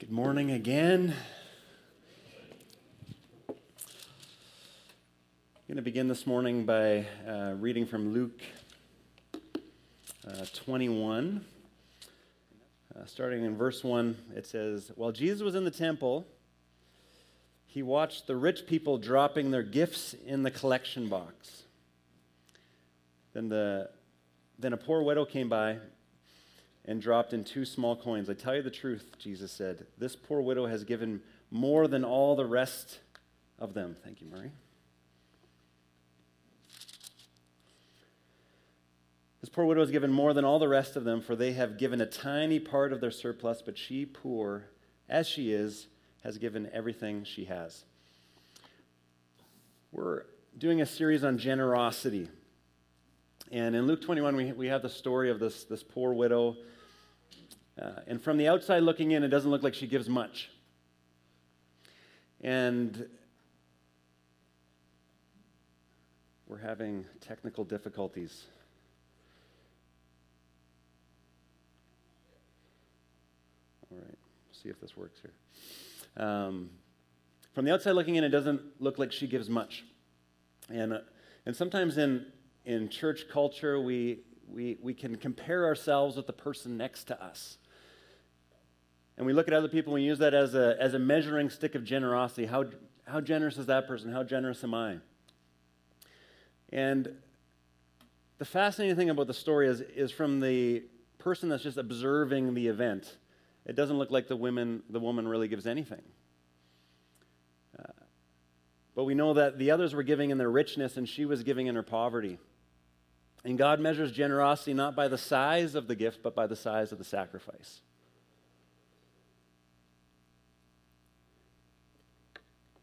Good morning again. I'm going to begin this morning by uh, reading from Luke uh, 21. Uh, starting in verse 1, it says While Jesus was in the temple, he watched the rich people dropping their gifts in the collection box. Then, the, then a poor widow came by and dropped in two small coins. I tell you the truth, Jesus said. This poor widow has given more than all the rest of them. Thank you, Murray. This poor widow has given more than all the rest of them, for they have given a tiny part of their surplus, but she, poor as she is, has given everything she has. We're doing a series on generosity. And in Luke 21, we, we have the story of this, this poor widow uh, and from the outside looking in, it doesn't look like she gives much. And we're having technical difficulties. All right, see if this works here. Um, from the outside looking in, it doesn't look like she gives much. And, uh, and sometimes in, in church culture, we, we, we can compare ourselves with the person next to us. And we look at other people and we use that as a, as a measuring stick of generosity. How, how generous is that person? How generous am I? And the fascinating thing about the story is, is from the person that's just observing the event, it doesn't look like the, women, the woman really gives anything. Uh, but we know that the others were giving in their richness and she was giving in her poverty. And God measures generosity not by the size of the gift, but by the size of the sacrifice.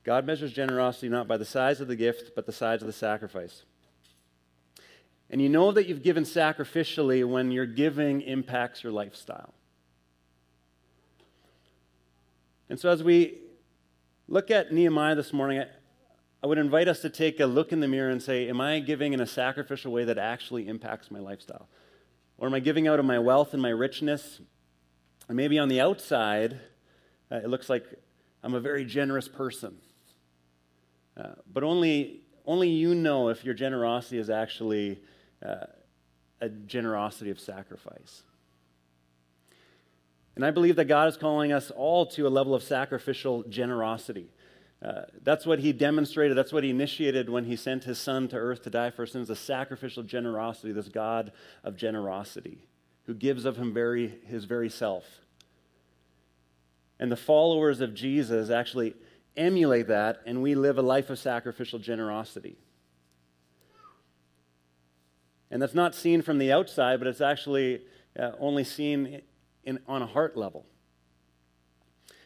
God measures generosity not by the size of the gift, but the size of the sacrifice. And you know that you've given sacrificially when your giving impacts your lifestyle. And so, as we look at Nehemiah this morning, I would invite us to take a look in the mirror and say, Am I giving in a sacrificial way that actually impacts my lifestyle? Or am I giving out of my wealth and my richness? And maybe on the outside, uh, it looks like I'm a very generous person. Uh, but only, only you know if your generosity is actually uh, a generosity of sacrifice. And I believe that God is calling us all to a level of sacrificial generosity. Uh, that's what he demonstrated, that's what he initiated when he sent his son to earth to die for sins a sacrificial generosity, this God of generosity who gives of him very, his very self. And the followers of Jesus actually emulate that and we live a life of sacrificial generosity. And that's not seen from the outside, but it's actually uh, only seen in, on a heart level.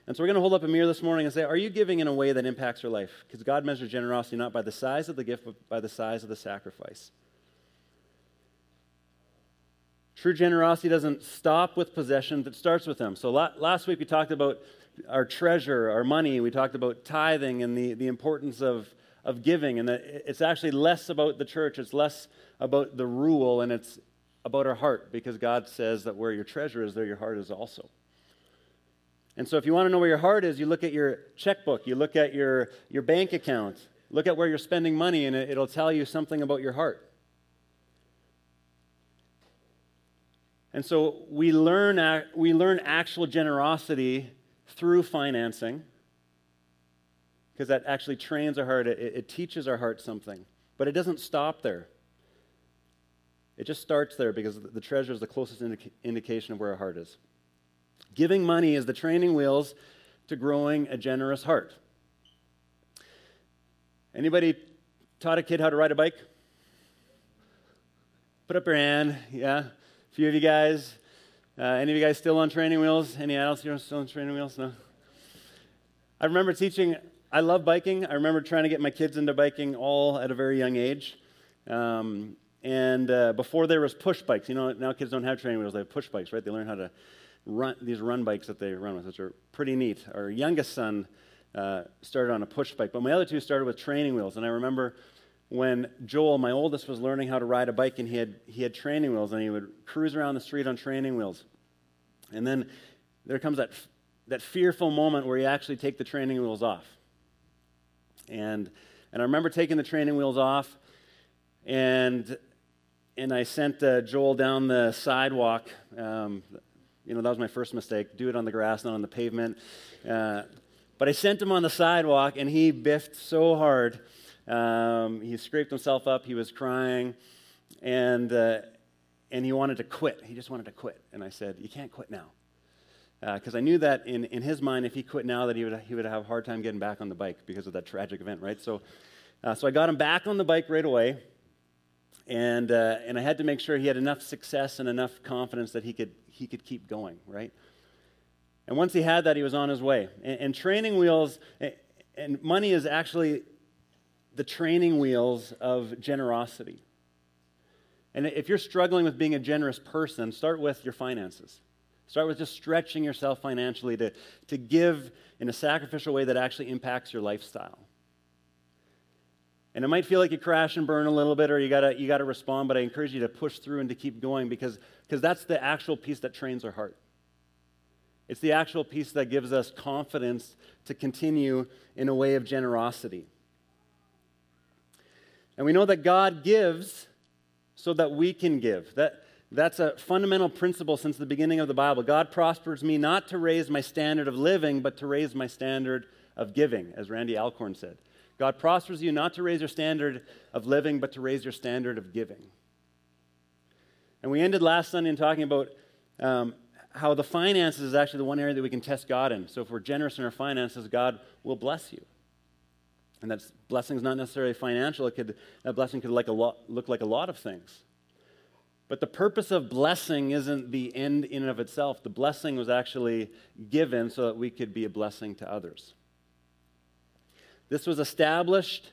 And so we're going to hold up a mirror this morning and say, Are you giving in a way that impacts your life? Because God measures generosity not by the size of the gift, but by the size of the sacrifice. True generosity doesn't stop with possessions, it starts with them. So last week we talked about our treasure, our money. We talked about tithing and the, the importance of, of giving, and that it's actually less about the church, it's less about the rule, and it's about our heart because God says that where your treasure is, there your heart is also. And so, if you want to know where your heart is, you look at your checkbook, you look at your, your bank account, look at where you're spending money, and it, it'll tell you something about your heart. And so, we learn, we learn actual generosity through financing, because that actually trains our heart, it, it, teaches our heart something. But it doesn't stop there. It just starts there because the treasure is the closest indica- indication of where our heart is. Giving money is the training wheels to growing a generous heart. Anybody taught a kid how to ride a bike? Put up your hand. Yeah. A few of you guys. Uh, any of you guys still on training wheels? Any adults here still on training wheels? No? I remember teaching, I love biking. I remember trying to get my kids into biking all at a very young age. Um, and uh, before there was push bikes, you know, now kids don't have training wheels, they have push bikes, right? They learn how to run these run bikes that they run with, which are pretty neat. Our youngest son uh, started on a push bike, but my other two started with training wheels. And I remember when Joel, my oldest, was learning how to ride a bike and he had, he had training wheels and he would cruise around the street on training wheels. And then there comes that that fearful moment where you actually take the training wheels off. And, and I remember taking the training wheels off, and, and I sent uh, Joel down the sidewalk. Um, you know, that was my first mistake. Do it on the grass, not on the pavement. Uh, but I sent him on the sidewalk, and he biffed so hard. Um, he scraped himself up. He was crying, and, uh, and he wanted to quit. He just wanted to quit. And I said, You can't quit now because uh, I knew that in, in his mind, if he quit now, that he would, he would have a hard time getting back on the bike because of that tragic event, right? So, uh, so I got him back on the bike right away, and, uh, and I had to make sure he had enough success and enough confidence that he could, he could keep going, right? And once he had that, he was on his way. And, and training wheels, and money is actually the training wheels of generosity. And if you're struggling with being a generous person, start with your finances. Start with just stretching yourself financially to, to give in a sacrificial way that actually impacts your lifestyle. And it might feel like you crash and burn a little bit or you gotta, you gotta respond, but I encourage you to push through and to keep going because, because that's the actual piece that trains our heart. It's the actual piece that gives us confidence to continue in a way of generosity. And we know that God gives so that we can give. That, that's a fundamental principle since the beginning of the Bible. God prospers me not to raise my standard of living, but to raise my standard of giving, as Randy Alcorn said. God prospers you not to raise your standard of living, but to raise your standard of giving. And we ended last Sunday in talking about um, how the finances is actually the one area that we can test God in. So if we're generous in our finances, God will bless you. And that blessing is not necessarily financial. It could, that blessing could like look like a lot of things. But the purpose of blessing isn't the end in and of itself. The blessing was actually given so that we could be a blessing to others. This was established,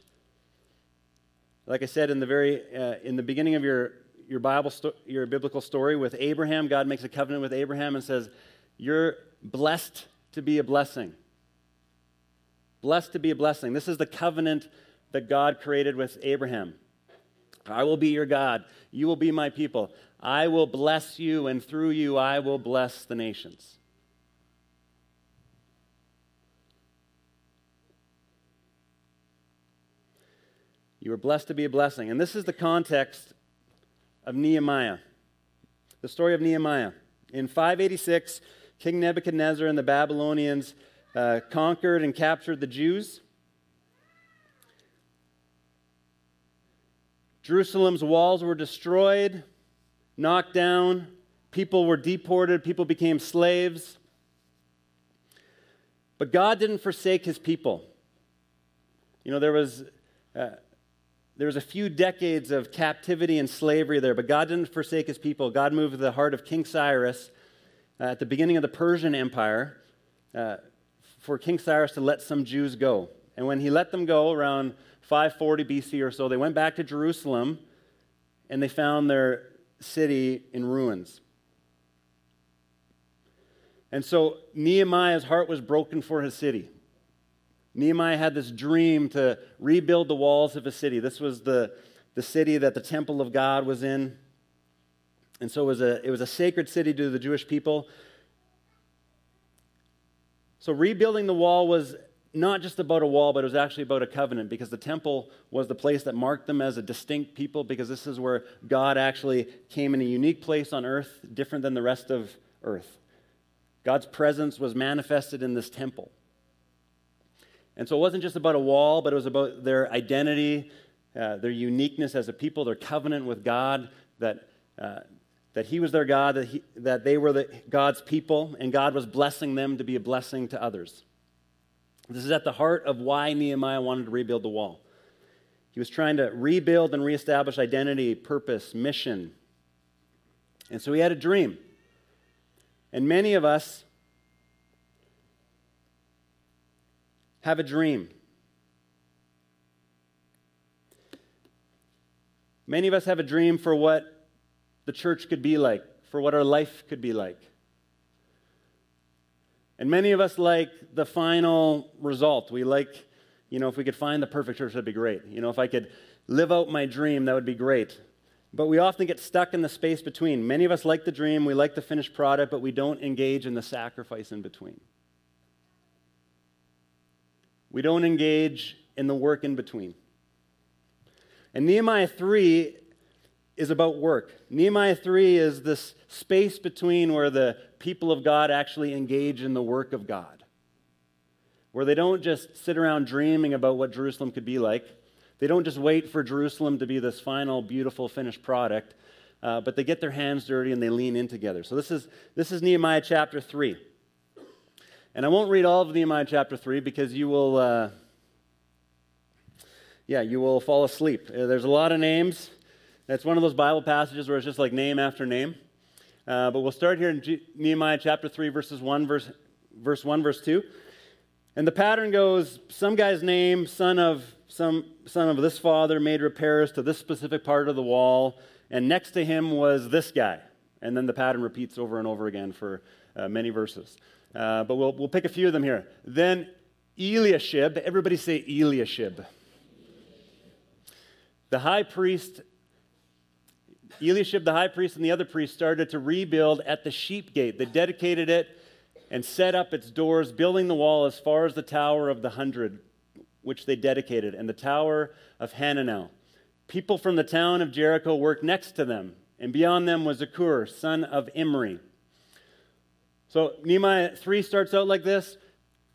like I said in the very uh, in the beginning of your your Bible sto- your biblical story with Abraham. God makes a covenant with Abraham and says, "You're blessed to be a blessing." Blessed to be a blessing. This is the covenant that God created with Abraham. I will be your God. You will be my people. I will bless you, and through you, I will bless the nations. You are blessed to be a blessing. And this is the context of Nehemiah, the story of Nehemiah. In 586, King Nebuchadnezzar and the Babylonians uh, conquered and captured the Jews. Jerusalem's walls were destroyed, knocked down, people were deported, people became slaves. But God didn't forsake his people. You know, there was, uh, there was a few decades of captivity and slavery there, but God didn't forsake his people. God moved the heart of King Cyrus uh, at the beginning of the Persian Empire uh, for King Cyrus to let some Jews go. And when he let them go around 540 BC or so, they went back to Jerusalem and they found their city in ruins. And so Nehemiah's heart was broken for his city. Nehemiah had this dream to rebuild the walls of his city. This was the, the city that the temple of God was in. And so it was, a, it was a sacred city to the Jewish people. So rebuilding the wall was not just about a wall, but it was actually about a covenant because the temple was the place that marked them as a distinct people because this is where God actually came in a unique place on earth, different than the rest of earth. God's presence was manifested in this temple. And so it wasn't just about a wall, but it was about their identity, uh, their uniqueness as a people, their covenant with God, that, uh, that He was their God, that, he, that they were the, God's people, and God was blessing them to be a blessing to others. This is at the heart of why Nehemiah wanted to rebuild the wall. He was trying to rebuild and reestablish identity, purpose, mission. And so he had a dream. And many of us have a dream. Many of us have a dream for what the church could be like, for what our life could be like. And many of us like the final result. We like, you know, if we could find the perfect church, that'd be great. You know, if I could live out my dream, that would be great. But we often get stuck in the space between. Many of us like the dream, we like the finished product, but we don't engage in the sacrifice in between. We don't engage in the work in between. And Nehemiah 3 is about work. Nehemiah 3 is this space between where the people of God actually engage in the work of God, where they don't just sit around dreaming about what Jerusalem could be like. They don't just wait for Jerusalem to be this final, beautiful, finished product, uh, but they get their hands dirty and they lean in together. So this is, this is Nehemiah chapter 3. And I won't read all of Nehemiah chapter 3 because you will, uh, yeah, you will fall asleep. Uh, there's a lot of names. It's one of those Bible passages where it's just like name after name. Uh, but we'll start here in G- Nehemiah chapter 3, verses 1, verse, verse 1, verse 2. And the pattern goes some guy's name, son of some son of this father, made repairs to this specific part of the wall, and next to him was this guy. And then the pattern repeats over and over again for uh, many verses. Uh, but we'll, we'll pick a few of them here. Then Eliashib, everybody say Eliashib. The high priest, Eliashib, the high priest, and the other priests started to rebuild at the sheep gate. They dedicated it and set up its doors, building the wall as far as the Tower of the Hundred, which they dedicated, and the Tower of Hananel. People from the town of Jericho worked next to them, and beyond them was Zaccur, son of Imri. So Nehemiah 3 starts out like this.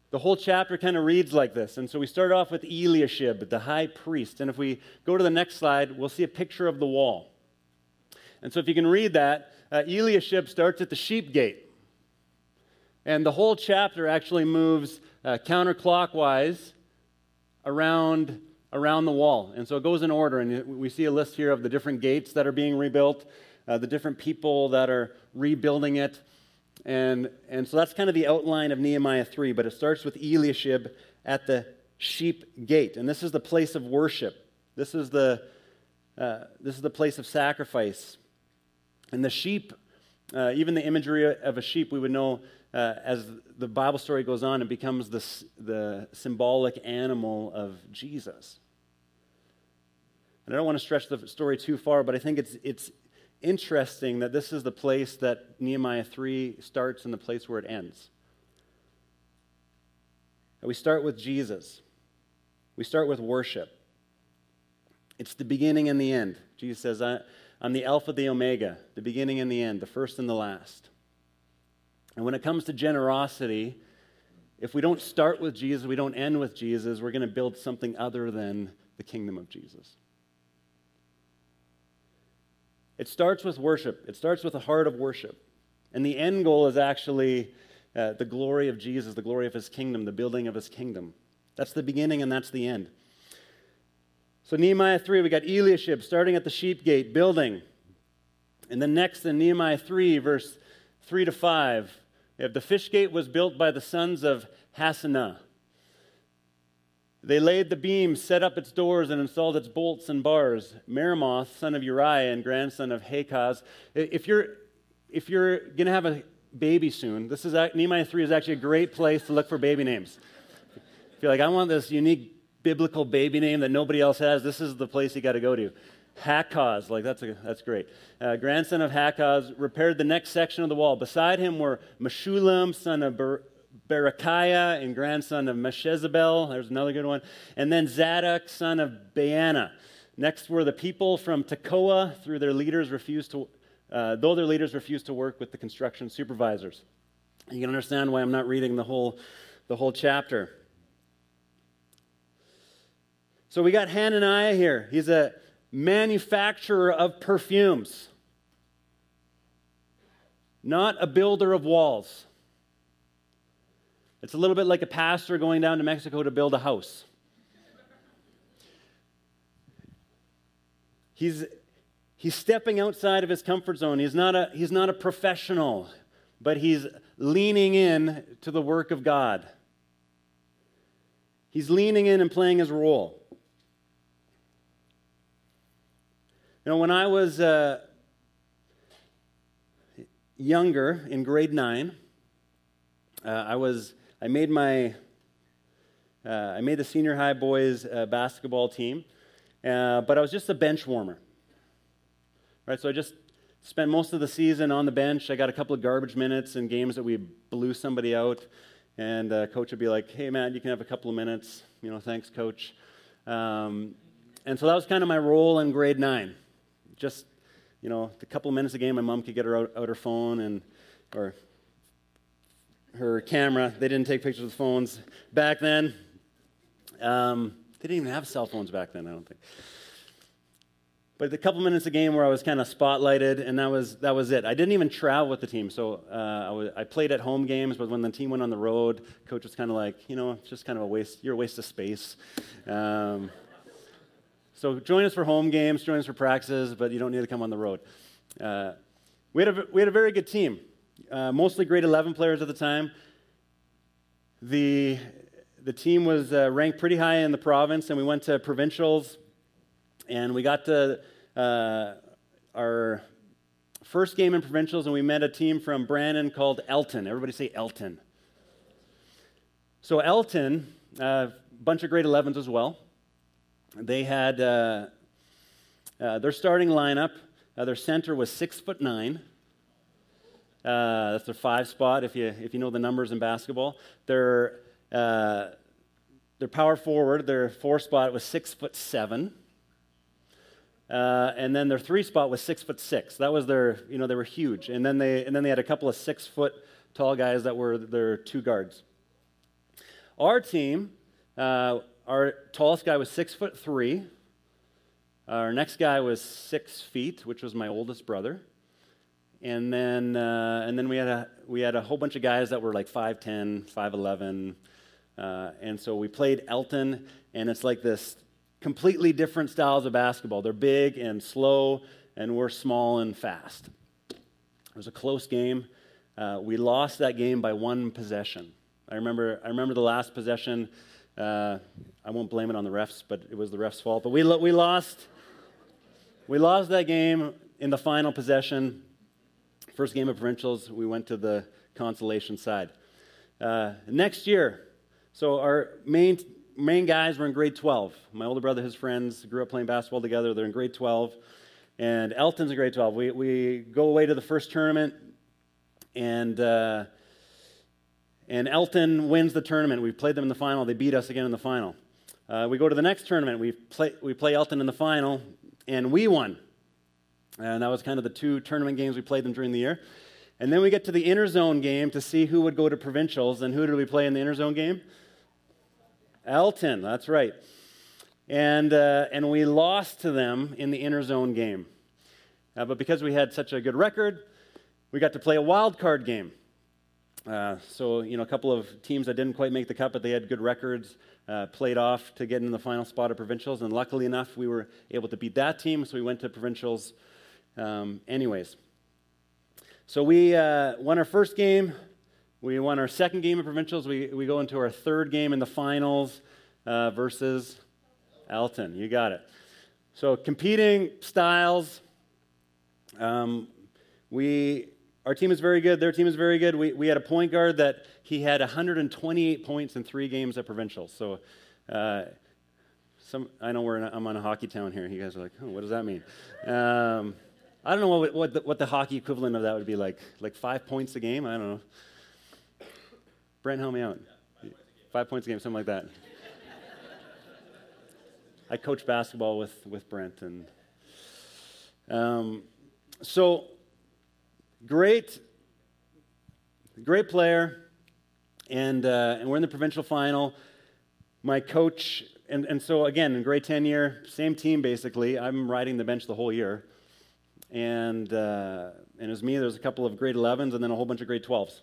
The whole chapter kind of reads like this. And so we start off with Eliashib, the high priest. And if we go to the next slide, we'll see a picture of the wall. And so if you can read that, uh, Eliashib starts at the sheep gate. And the whole chapter actually moves uh, counterclockwise around, around the wall. And so it goes in order. And we see a list here of the different gates that are being rebuilt, uh, the different people that are rebuilding it. And, and so that's kind of the outline of Nehemiah 3, but it starts with Eliashib at the sheep gate. And this is the place of worship. This is the, uh, this is the place of sacrifice. And the sheep, uh, even the imagery of a sheep, we would know uh, as the Bible story goes on, it becomes the, the symbolic animal of Jesus. And I don't want to stretch the story too far, but I think it's, it's interesting that this is the place that Nehemiah 3 starts and the place where it ends. And we start with Jesus, we start with worship. It's the beginning and the end. Jesus says, I'm the Alpha, the Omega, the beginning and the end, the first and the last. And when it comes to generosity, if we don't start with Jesus, we don't end with Jesus, we're going to build something other than the kingdom of Jesus. It starts with worship, it starts with a heart of worship. And the end goal is actually uh, the glory of Jesus, the glory of his kingdom, the building of his kingdom. That's the beginning and that's the end. So, Nehemiah 3, we got Eliashib starting at the sheep gate, building. And then next in Nehemiah 3, verse 3 to 5, we have the fish gate was built by the sons of Hassenaah. They laid the beams, set up its doors, and installed its bolts and bars. Meremoth, son of Uriah and grandson of Hakaz. If you're, if you're going to have a baby soon, this is Nehemiah 3 is actually a great place to look for baby names. If you're like, I want this unique biblical baby name that nobody else has, this is the place you got to go to. Hakaz, like that's, a, that's great. Uh, grandson of Hakaz repaired the next section of the wall. Beside him were Meshullam, son of Ber- Berechiah and grandson of Meshezabel. There's another good one. And then Zadok, son of Baana. Next were the people from Tekoa, through their leaders refused to, uh, though their leaders refused to work with the construction supervisors. You can understand why I'm not reading the whole, the whole chapter. So we got Hananiah here. He's a manufacturer of perfumes, not a builder of walls. It's a little bit like a pastor going down to Mexico to build a house. He's, he's stepping outside of his comfort zone. He's not, a, he's not a professional, but he's leaning in to the work of God. He's leaning in and playing his role. You know, when I was uh, younger in grade nine, uh, I was I made my uh, I made the senior high boys uh, basketball team, uh, but I was just a bench warmer. Right, so I just spent most of the season on the bench. I got a couple of garbage minutes in games that we blew somebody out, and uh, coach would be like, "Hey, Matt, you can have a couple of minutes." You know, thanks, coach. Um, and so that was kind of my role in grade nine. Just, you know, a couple minutes a game, my mom could get her out, out her phone and, or her camera. They didn't take pictures with phones back then. Um, they didn't even have cell phones back then, I don't think. But a couple minutes a game where I was kind of spotlighted, and that was that was it. I didn't even travel with the team, so uh, I, played at home games. But when the team went on the road, coach was kind of like, you know, it's just kind of a waste. You're a waste of space. Um, so join us for home games, join us for practices, but you don't need to come on the road. Uh, we had a we had a very good team, uh, mostly grade 11 players at the time. The the team was uh, ranked pretty high in the province, and we went to provincials and we got to uh, our first game in provincials, and we met a team from Brandon called Elton. Everybody say Elton. So, Elton, a uh, bunch of grade 11s as well, they had uh, uh, their starting lineup. Uh, their center was six foot nine. Uh, that's their five spot, if you, if you know the numbers in basketball. Their, uh, their power forward, their four spot was six foot seven. Uh, and then their three spot was six foot six. That was their, you know, they were huge. And then they, and then they had a couple of six foot tall guys that were their two guards. Our team, uh, our tallest guy was six foot three. Our next guy was six feet, which was my oldest brother. And then, uh, and then we, had a, we had a whole bunch of guys that were like 5'10, 5'11. Uh, and so we played Elton, and it's like this completely different styles of basketball. They're big and slow, and we're small and fast. It was a close game. Uh, we lost that game by one possession. I remember, I remember the last possession. Uh, I won't blame it on the refs, but it was the refs' fault. But we, we lost. We lost that game in the final possession. First game of provincials, we went to the consolation side. Uh, next year, so our main main guys were in grade 12. My older brother, his friends, grew up playing basketball together. They're in grade 12. And Elton's in grade 12. We, we go away to the first tournament, and, uh, and Elton wins the tournament. We played them in the final. They beat us again in the final. Uh, we go to the next tournament. We play, we play Elton in the final, and we won. And that was kind of the two tournament games we played them during the year. And then we get to the interzone game to see who would go to provincials. And who did we play in the interzone game? Elton, that's right. And, uh, and we lost to them in the interzone game. Uh, but because we had such a good record, we got to play a wild card game. Uh, so, you know, a couple of teams that didn't quite make the cut, but they had good records, uh, played off to get in the final spot of provincials. And luckily enough, we were able to beat that team, so we went to provincials um, anyways. So we uh, won our first game, we won our second game of provincials. We, we go into our third game in the finals uh, versus Elton. You got it. So competing styles. Um, we our team is very good. Their team is very good. We, we had a point guard that he had 128 points in three games at provincials. So uh, some I know we're in a, I'm on a hockey town here. You guys are like, oh, what does that mean? Um, I don't know what, what the, what the hockey equivalent of that would be like. Like five points a game? I don't know. Brent, help me out. Five points a game, something like that. I coach basketball with, with Brent. And um, so, great, great player. And, uh, and we're in the provincial final. My coach, and, and so again, in grade 10 year, same team basically. I'm riding the bench the whole year. And, uh, and it was me, there's a couple of grade 11s, and then a whole bunch of grade 12s.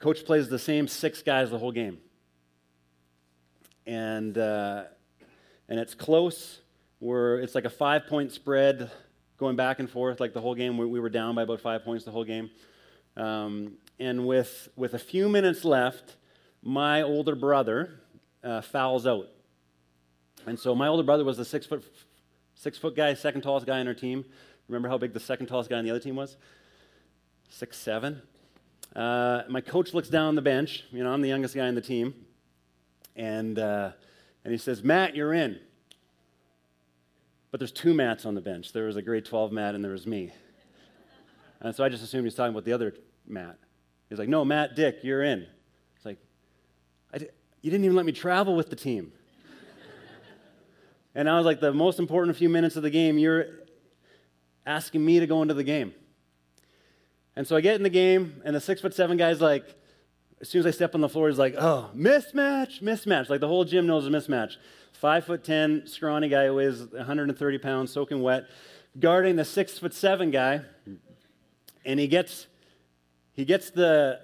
Coach plays the same six guys the whole game. And, uh, and it's close. We're, it's like a five point spread going back and forth like the whole game. We, we were down by about five points the whole game. Um, and with, with a few minutes left, my older brother uh, fouls out. And so my older brother was the six foot, six foot guy, second tallest guy on our team. Remember how big the second tallest guy on the other team was? Six seven. Uh, my coach looks down the bench. You know, I'm the youngest guy on the team. And, uh, and he says, Matt, you're in. But there's two mats on the bench. There was a grade 12 Matt and there was me. And so I just assumed he's talking about the other Matt. He's like, no, Matt, Dick, you're in. It's like, di- you didn't even let me travel with the team. and I was like, the most important few minutes of the game, you're asking me to go into the game. And so I get in the game, and the six foot seven guy's like, as soon as I step on the floor, he's like, oh, mismatch, mismatch. Like the whole gym knows a mismatch. Five foot ten, scrawny guy who weighs 130 pounds, soaking wet, guarding the six foot seven guy, and he gets he gets the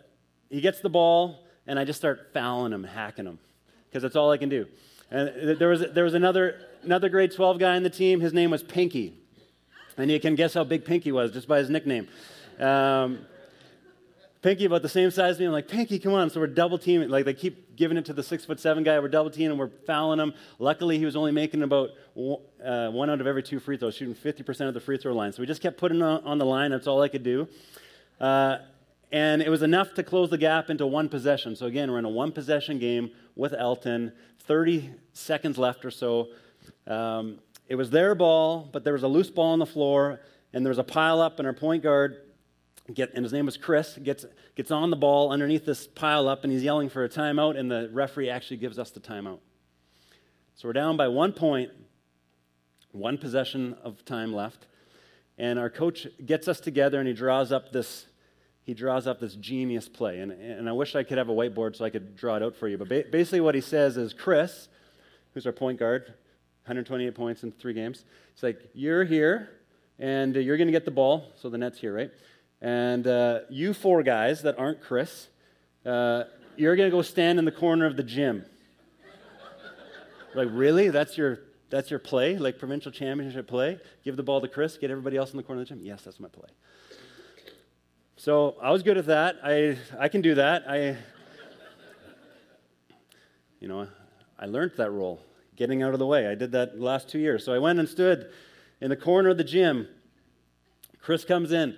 he gets the ball, and I just start fouling him, hacking him, because that's all I can do. And there was there was another another grade 12 guy in the team. His name was Pinky, and you can guess how big Pinky was just by his nickname. Um, Pinky about the same size as me. I'm like, Pinky, come on. So we're double teaming. Like they keep giving it to the six foot seven guy. We're double teaming and we're fouling him. Luckily, he was only making about uh, one out of every two free throws, shooting 50% of the free throw line. So we just kept putting on, on the line. That's all I could do. Uh, and it was enough to close the gap into one possession. So again, we're in a one possession game with Elton, 30 seconds left or so. Um, it was their ball, but there was a loose ball on the floor, and there was a pile up, and our point guard Get, and his name was Chris, gets, gets on the ball underneath this pile up, and he's yelling for a timeout, and the referee actually gives us the timeout. So we're down by one point, one possession of time left, and our coach gets us together, and he draws up this, he draws up this genius play. And, and I wish I could have a whiteboard so I could draw it out for you. But ba- basically, what he says is Chris, who's our point guard, 128 points in three games, it's like, You're here, and you're going to get the ball. So the net's here, right? And uh, you four guys that aren't Chris, uh, you're going to go stand in the corner of the gym. like, really? That's your, that's your play? Like provincial championship play? Give the ball to Chris, get everybody else in the corner of the gym? Yes, that's my play. So I was good at that. I, I can do that. I, you know, I learned that role, getting out of the way. I did that last two years. So I went and stood in the corner of the gym. Chris comes in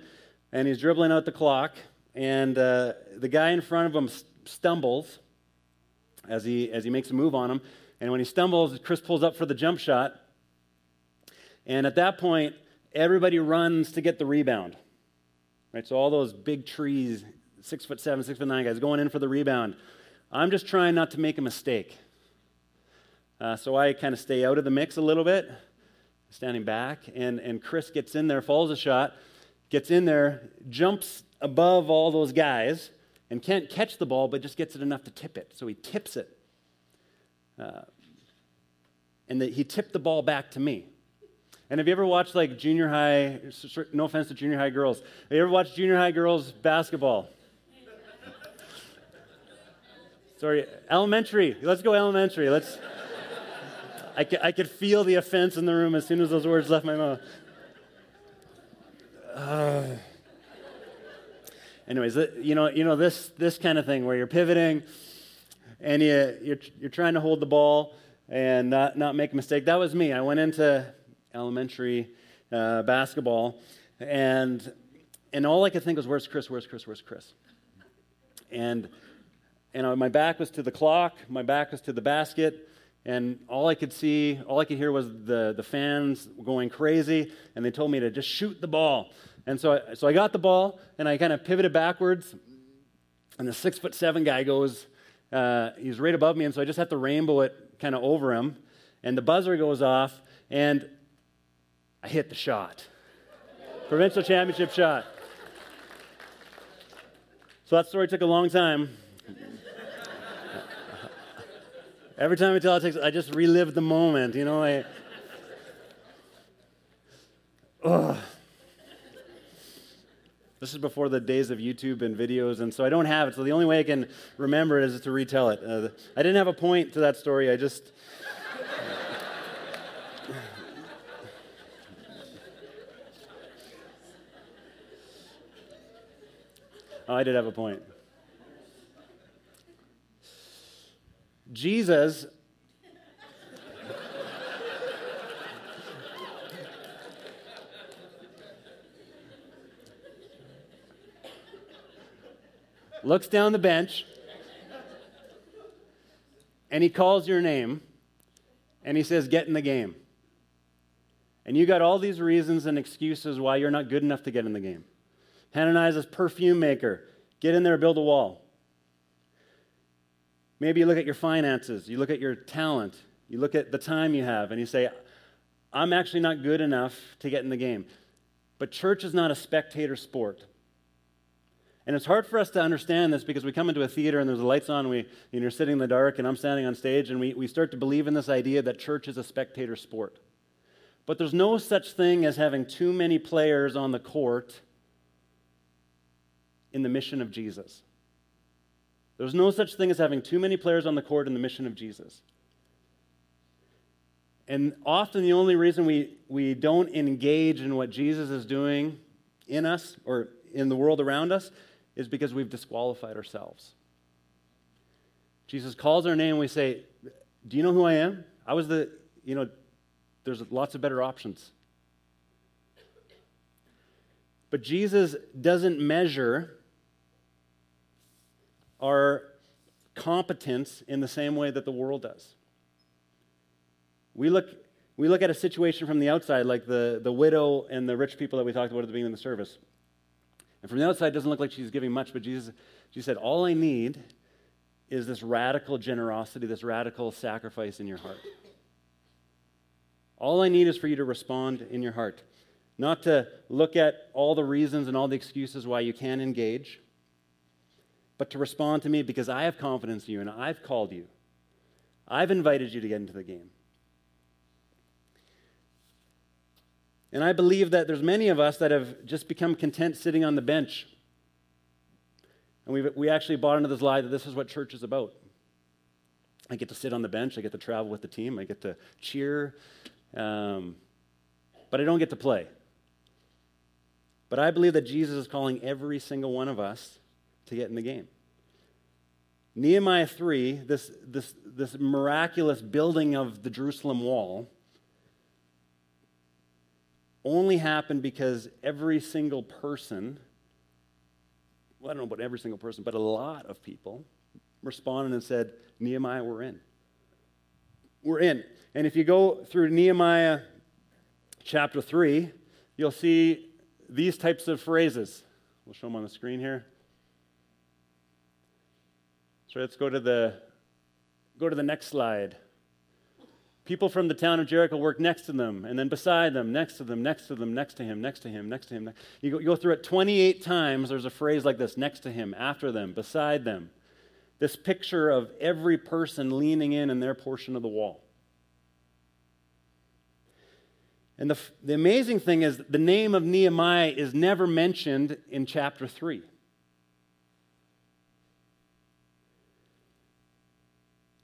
and he's dribbling out the clock, and uh, the guy in front of him stumbles as he, as he makes a move on him. And when he stumbles, Chris pulls up for the jump shot. And at that point, everybody runs to get the rebound. Right? So all those big trees, six foot seven, six foot nine guys going in for the rebound. I'm just trying not to make a mistake. Uh, so I kind of stay out of the mix a little bit, standing back, and, and Chris gets in there, follows a shot, gets in there, jumps above all those guys, and can't catch the ball, but just gets it enough to tip it. So he tips it. Uh, and the, he tipped the ball back to me. And have you ever watched like junior high, no offense to junior high girls, have you ever watched junior high girls basketball? Sorry, elementary. Let's go elementary. Let's. I, I could feel the offense in the room as soon as those words left my mouth. Uh, anyways, you know, you know this this kind of thing where you're pivoting and you you're, you're trying to hold the ball and not not make a mistake. That was me. I went into elementary uh, basketball and and all I could think was, "Where's Chris? Where's Chris? Where's Chris?" And and my back was to the clock. My back was to the basket and all I could see, all I could hear was the, the fans going crazy, and they told me to just shoot the ball. And so I, so I got the ball, and I kind of pivoted backwards, and the six foot seven guy goes, uh, he's right above me, and so I just have to rainbow it kind of over him, and the buzzer goes off, and I hit the shot. Provincial championship shot. So that story took a long time. Every time I tell it, I just relive the moment. You know, I. Ugh. This is before the days of YouTube and videos, and so I don't have it. So the only way I can remember it is to retell it. Uh, I didn't have a point to that story. I just. oh, I did have a point. Jesus looks down the bench and he calls your name and he says, Get in the game. And you got all these reasons and excuses why you're not good enough to get in the game. Hananiah's perfume maker. Get in there, build a wall. Maybe you look at your finances, you look at your talent, you look at the time you have, and you say, I'm actually not good enough to get in the game. But church is not a spectator sport. And it's hard for us to understand this because we come into a theater and there's the lights on, and we, you know, you're sitting in the dark, and I'm standing on stage, and we, we start to believe in this idea that church is a spectator sport. But there's no such thing as having too many players on the court in the mission of Jesus. There's no such thing as having too many players on the court in the mission of Jesus. And often the only reason we, we don't engage in what Jesus is doing in us or in the world around us is because we've disqualified ourselves. Jesus calls our name and we say, Do you know who I am? I was the, you know, there's lots of better options. But Jesus doesn't measure our competence in the same way that the world does. We look, we look at a situation from the outside, like the, the widow and the rich people that we talked about at the beginning of the service. And from the outside, it doesn't look like she's giving much, but Jesus, she said, All I need is this radical generosity, this radical sacrifice in your heart. All I need is for you to respond in your heart. Not to look at all the reasons and all the excuses why you can't engage, but to respond to me because I have confidence in you and I've called you. I've invited you to get into the game. And I believe that there's many of us that have just become content sitting on the bench. And we we actually bought into this lie that this is what church is about. I get to sit on the bench, I get to travel with the team, I get to cheer, um, but I don't get to play. But I believe that Jesus is calling every single one of us to get in the game. Nehemiah 3, this, this, this miraculous building of the Jerusalem wall, only happened because every single person, well, I don't know about every single person, but a lot of people responded and said, Nehemiah, we're in. We're in. And if you go through Nehemiah chapter 3, you'll see these types of phrases. We'll show them on the screen here. So let's go to the go to the next slide. People from the town of Jericho work next to them, and then beside them, next to them, next to them, next to him, next to him, next to him. You go, you go through it 28 times. There's a phrase like this next to him, after them, beside them. This picture of every person leaning in in their portion of the wall. And the, the amazing thing is, the name of Nehemiah is never mentioned in chapter 3.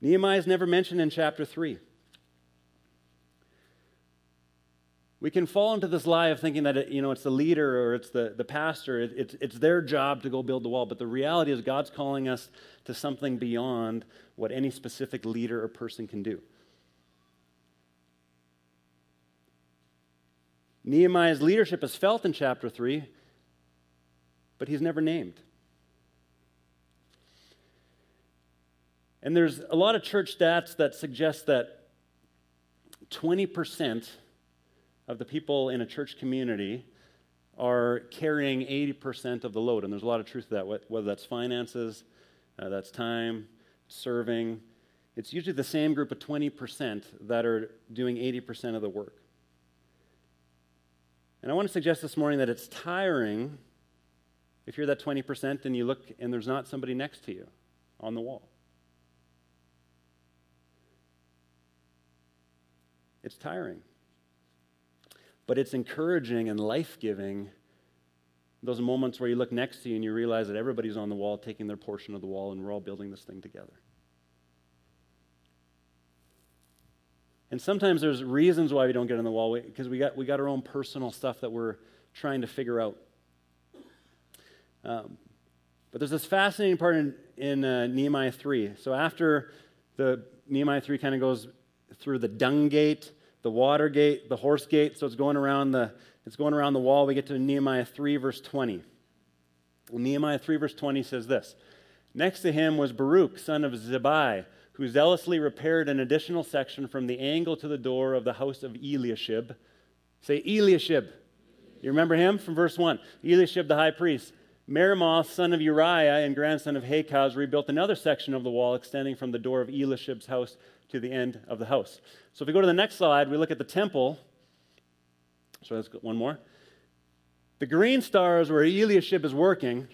Nehemiah is never mentioned in chapter 3. we can fall into this lie of thinking that it, you know it's the leader or it's the, the pastor. It, it's, it's their job to go build the wall. But the reality is god's calling us to something beyond what any specific leader or person can do. Nehemiah's leadership is felt in chapter 3 but he's never named and there's a lot of church stats that suggest that 20% of the people in a church community are carrying 80% of the load. And there's a lot of truth to that, whether that's finances, uh, that's time, serving. It's usually the same group of 20% that are doing 80% of the work. And I want to suggest this morning that it's tiring if you're that 20% and you look and there's not somebody next to you on the wall. It's tiring but it's encouraging and life giving. Those moments where you look next to you and you realize that everybody's on the wall taking their portion of the wall and we're all building this thing together. And sometimes there's reasons why we don't get on the wall because we got, we got our own personal stuff that we're trying to figure out. Um, but there's this fascinating part in, in uh, Nehemiah 3. So after the Nehemiah 3 kind of goes through the dung gate the water gate, the horse gate. So it's going around the it's going around the wall. We get to Nehemiah 3, verse 20. Nehemiah 3, verse 20 says this Next to him was Baruch, son of Zabbai, who zealously repaired an additional section from the angle to the door of the house of Eliashib. Say Eliashib. You remember him from verse 1. Eliashib, the high priest. Meremoth, son of Uriah and grandson of Hakaz, rebuilt another section of the wall extending from the door of Eliashib's house to the end of the house. So if we go to the next slide, we look at the temple. So let's go one more. The green star is where Eliashib is working.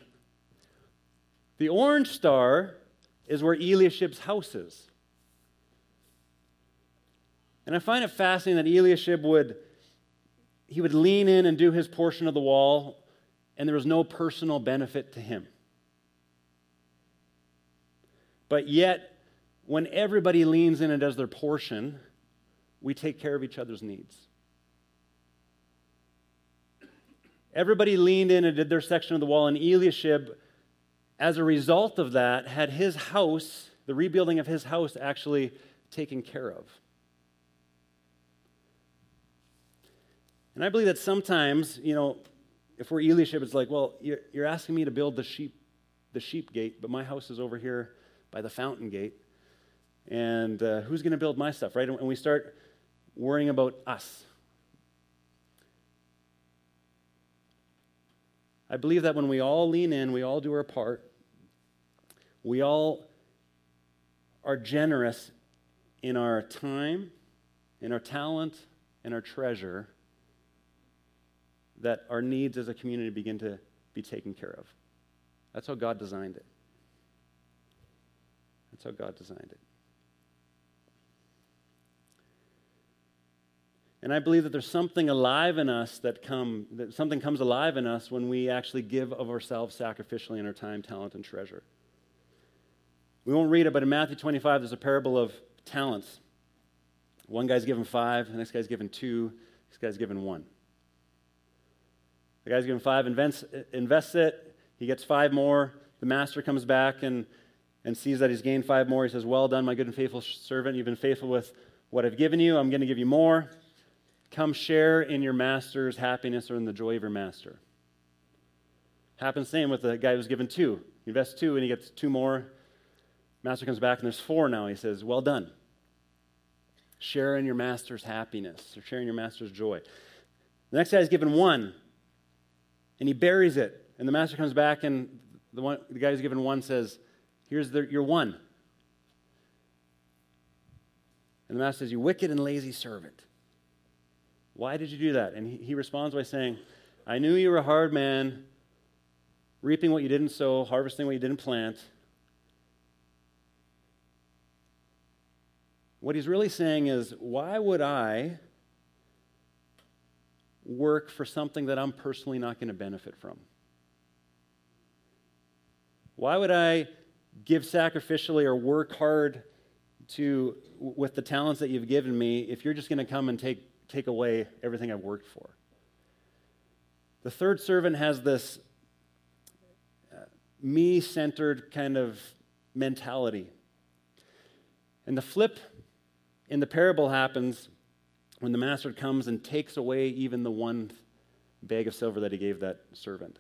The orange star is where Eliashib's house is. And I find it fascinating that Eliashib would he would lean in and do his portion of the wall, and there was no personal benefit to him. But yet, when everybody leans in and does their portion, we take care of each other's needs. Everybody leaned in and did their section of the wall, and Eliashib, as a result of that, had his house, the rebuilding of his house, actually taken care of. And I believe that sometimes, you know, if we're Eliashib, it's like, well, you're, you're asking me to build the sheep, the sheep gate, but my house is over here by the fountain gate. And uh, who's going to build my stuff, right? And we start worrying about us. I believe that when we all lean in, we all do our part, we all are generous in our time, in our talent, in our treasure that our needs as a community begin to be taken care of. That's how God designed it. That's how God designed it. And I believe that there's something alive in us that come that something comes alive in us when we actually give of ourselves sacrificially in our time, talent, and treasure. We won't read it, but in Matthew 25, there's a parable of talents. One guy's given five, the next guy's given two, this guy's given one. The guy's given five, invests, invests it. He gets five more. The master comes back and, and sees that he's gained five more. He says, Well done, my good and faithful servant. You've been faithful with what I've given you. I'm going to give you more. Come share in your master's happiness or in the joy of your master. Happens same with the guy who's given two. He invests two and he gets two more. Master comes back and there's four now. He says, Well done. Share in your master's happiness or share in your master's joy. The next guy is given one and he buries it. And the master comes back, and the, one, the guy who's given one says, Here's the, your one. And the master says, You wicked and lazy servant. Why did you do that? And he, responds by saying, I knew you were a hard man, reaping what you didn't sow, harvesting what you didn't plant. What he's really saying is, Why would I work for something that I'm personally not going to benefit from? Why would I give sacrificially or work hard to with the talents that you've given me if you're just going to come and take take away everything I've worked for? The third servant has this uh, me-centered kind of mentality. And the flip in the parable happens when the master comes and takes away even the one bag of silver that he gave that servant.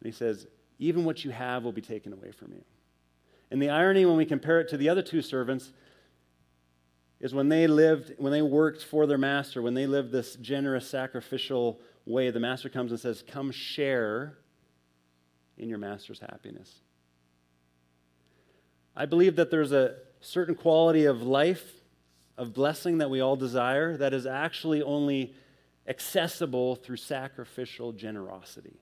And he says, Even what you have will be taken away from you. And the irony, when we compare it to the other two servants, is when they lived, when they worked for their master, when they lived this generous, sacrificial way, the master comes and says, Come share in your master's happiness. I believe that there's a certain quality of life of blessing that we all desire that is actually only accessible through sacrificial generosity.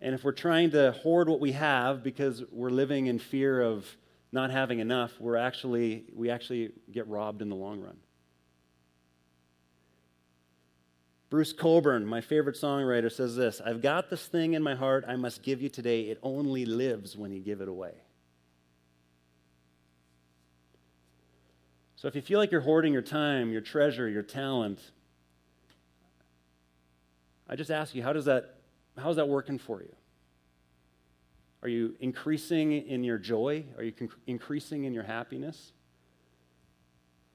And if we're trying to hoard what we have because we're living in fear of not having enough, we're actually, we actually get robbed in the long run. Bruce Cockburn, my favorite songwriter, says this I've got this thing in my heart I must give you today. It only lives when you give it away. So if you feel like you're hoarding your time, your treasure, your talent, I just ask you, how does that, how is that working for you? Are you increasing in your joy? Are you con- increasing in your happiness?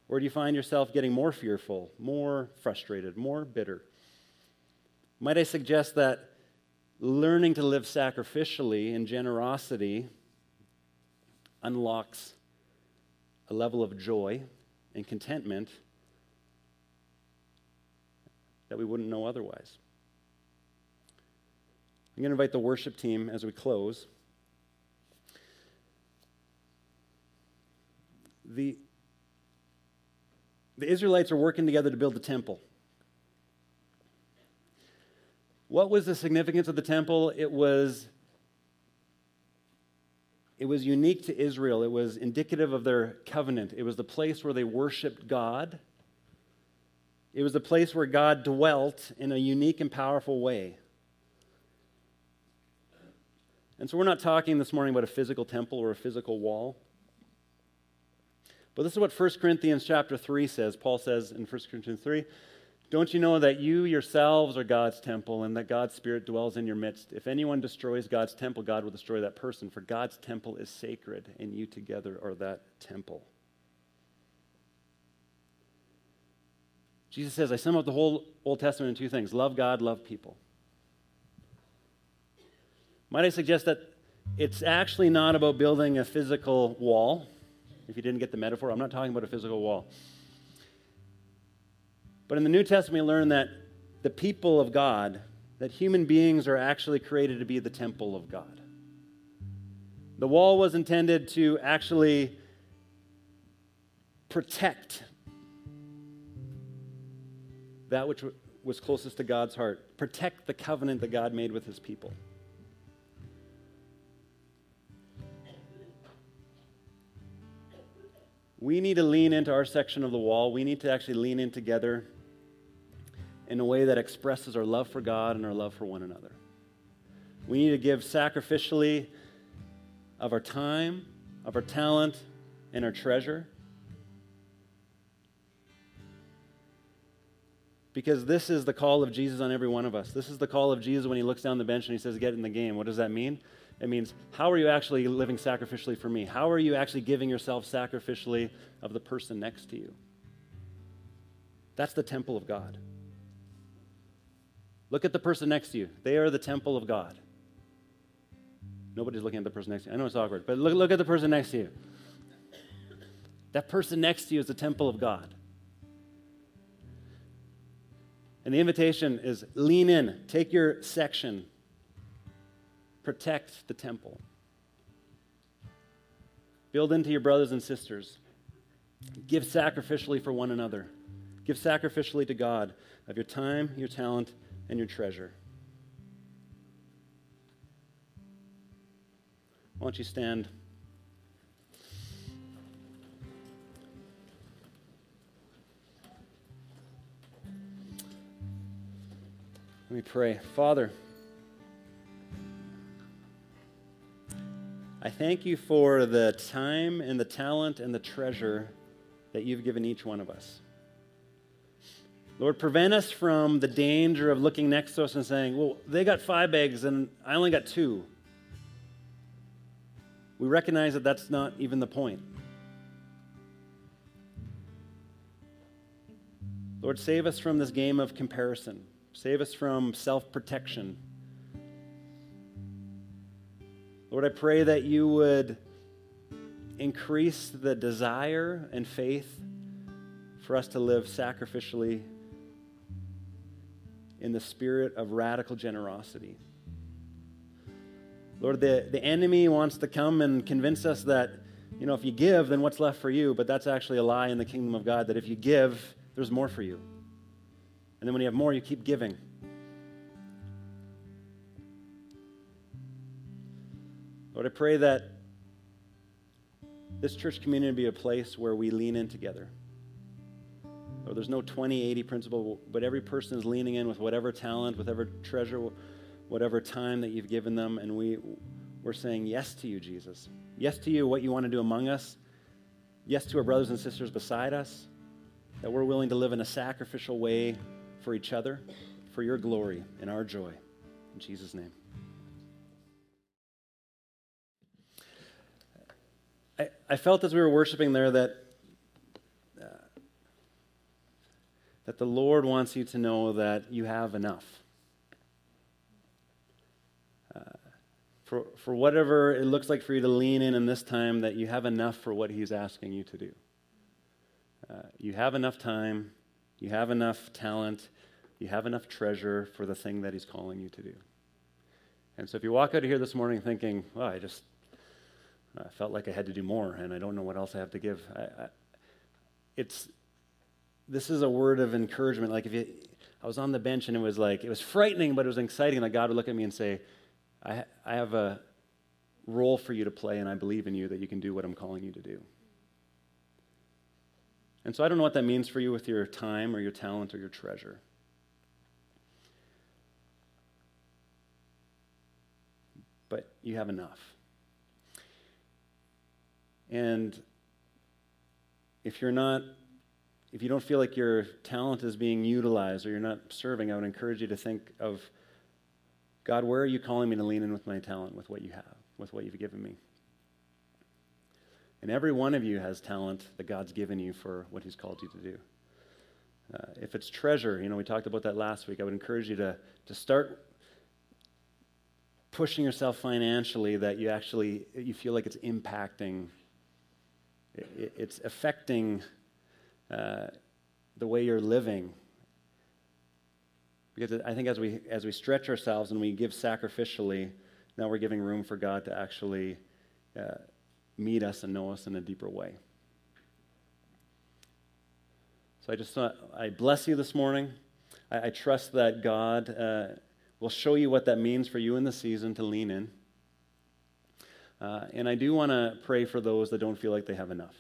Or do you find yourself getting more fearful, more frustrated, more bitter? Might I suggest that learning to live sacrificially in generosity unlocks a level of joy and contentment that we wouldn't know otherwise. I'm going to invite the worship team as we close. The, the Israelites are working together to build the temple. What was the significance of the temple? It was it was unique to Israel. It was indicative of their covenant. It was the place where they worshiped God. It was the place where God dwelt in a unique and powerful way. And so we're not talking this morning about a physical temple or a physical wall. But this is what 1 Corinthians chapter 3 says. Paul says in 1 Corinthians 3, don't you know that you yourselves are God's temple and that God's Spirit dwells in your midst? If anyone destroys God's temple, God will destroy that person, for God's temple is sacred, and you together are that temple. Jesus says, I sum up the whole Old Testament in two things love God, love people. Might I suggest that it's actually not about building a physical wall? If you didn't get the metaphor, I'm not talking about a physical wall. But in the New Testament, we learn that the people of God, that human beings are actually created to be the temple of God. The wall was intended to actually protect that which was closest to God's heart, protect the covenant that God made with his people. We need to lean into our section of the wall. We need to actually lean in together in a way that expresses our love for God and our love for one another. We need to give sacrificially of our time, of our talent, and our treasure. Because this is the call of Jesus on every one of us. This is the call of Jesus when he looks down the bench and he says, Get in the game. What does that mean? It means, how are you actually living sacrificially for me? How are you actually giving yourself sacrificially of the person next to you? That's the temple of God. Look at the person next to you. They are the temple of God. Nobody's looking at the person next to you. I know it's awkward, but look, look at the person next to you. That person next to you is the temple of God. And the invitation is lean in, take your section, protect the temple. Build into your brothers and sisters. Give sacrificially for one another. Give sacrificially to God of your time, your talent, and your treasure. Why don't you stand? Let me pray. Father, I thank you for the time and the talent and the treasure that you've given each one of us. Lord, prevent us from the danger of looking next to us and saying, well, they got five eggs and I only got two. We recognize that that's not even the point. Lord, save us from this game of comparison. Save us from self protection. Lord, I pray that you would increase the desire and faith for us to live sacrificially in the spirit of radical generosity. Lord, the, the enemy wants to come and convince us that, you know, if you give, then what's left for you? But that's actually a lie in the kingdom of God, that if you give, there's more for you. And then when you have more, you keep giving. Lord, I pray that this church community be a place where we lean in together or there's no 20 80 principle, but every person is leaning in with whatever talent, whatever treasure, whatever time that you've given them. And we, we're saying yes to you, Jesus. Yes to you, what you want to do among us. Yes to our brothers and sisters beside us. That we're willing to live in a sacrificial way for each other, for your glory and our joy. In Jesus' name. I, I felt as we were worshiping there that that the Lord wants you to know that you have enough. Uh, for, for whatever it looks like for you to lean in in this time, that you have enough for what He's asking you to do. Uh, you have enough time, you have enough talent, you have enough treasure for the thing that He's calling you to do. And so if you walk out of here this morning thinking, well, I just I felt like I had to do more and I don't know what else I have to give, I, I, it's, this is a word of encouragement. Like if you, I was on the bench and it was like, it was frightening, but it was exciting. Like God would look at me and say, I, I have a role for you to play and I believe in you that you can do what I'm calling you to do. And so I don't know what that means for you with your time or your talent or your treasure. But you have enough. And if you're not, if you don't feel like your talent is being utilized or you're not serving, I would encourage you to think of God, where are you calling me to lean in with my talent, with what you have, with what you've given me? And every one of you has talent that God's given you for what He's called you to do. Uh, if it's treasure, you know, we talked about that last week. I would encourage you to, to start pushing yourself financially that you actually you feel like it's impacting, it, it's affecting uh, the way you're living. Because I think as we as we stretch ourselves and we give sacrificially, now we're giving room for God to actually. Uh, meet us and know us in a deeper way. So I just I bless you this morning. I, I trust that God uh, will show you what that means for you in the season to lean in. Uh, and I do want to pray for those that don't feel like they have enough.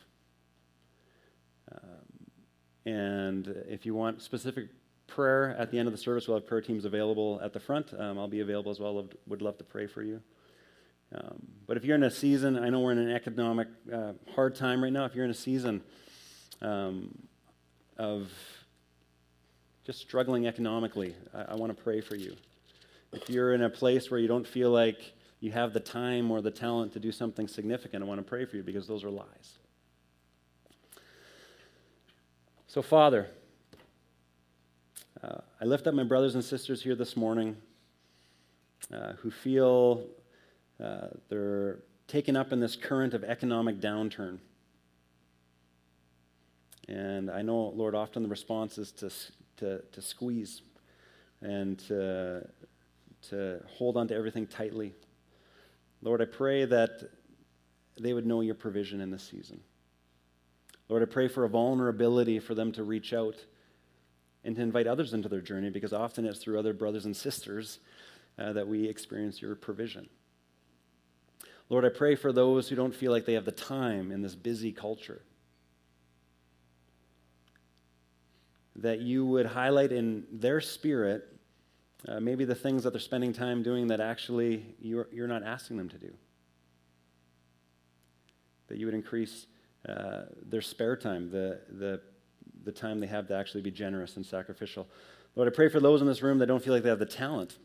Um, and if you want specific prayer at the end of the service, we'll have prayer teams available at the front. Um, I'll be available as well. Would love to pray for you. Um, but if you're in a season, I know we're in an economic uh, hard time right now. If you're in a season um, of just struggling economically, I, I want to pray for you. If you're in a place where you don't feel like you have the time or the talent to do something significant, I want to pray for you because those are lies. So, Father, uh, I lift up my brothers and sisters here this morning uh, who feel uh, they're taken up in this current of economic downturn. And I know, Lord, often the response is to, to, to squeeze and to, to hold on to everything tightly. Lord, I pray that they would know your provision in this season. Lord, I pray for a vulnerability for them to reach out and to invite others into their journey because often it's through other brothers and sisters uh, that we experience your provision. Lord, I pray for those who don't feel like they have the time in this busy culture. That you would highlight in their spirit uh, maybe the things that they're spending time doing that actually you're, you're not asking them to do. That you would increase uh, their spare time, the, the, the time they have to actually be generous and sacrificial. Lord, I pray for those in this room that don't feel like they have the talent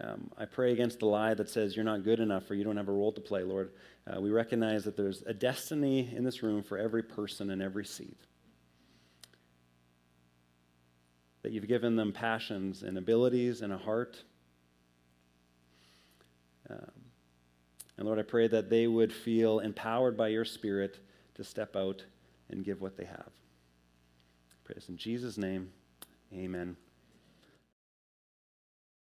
um, I pray against the lie that says you're not good enough or you don't have a role to play, Lord. Uh, we recognize that there's a destiny in this room for every person in every seat. That you've given them passions and abilities and a heart. Um, and Lord, I pray that they would feel empowered by your Spirit to step out and give what they have. I pray this in Jesus' name. Amen.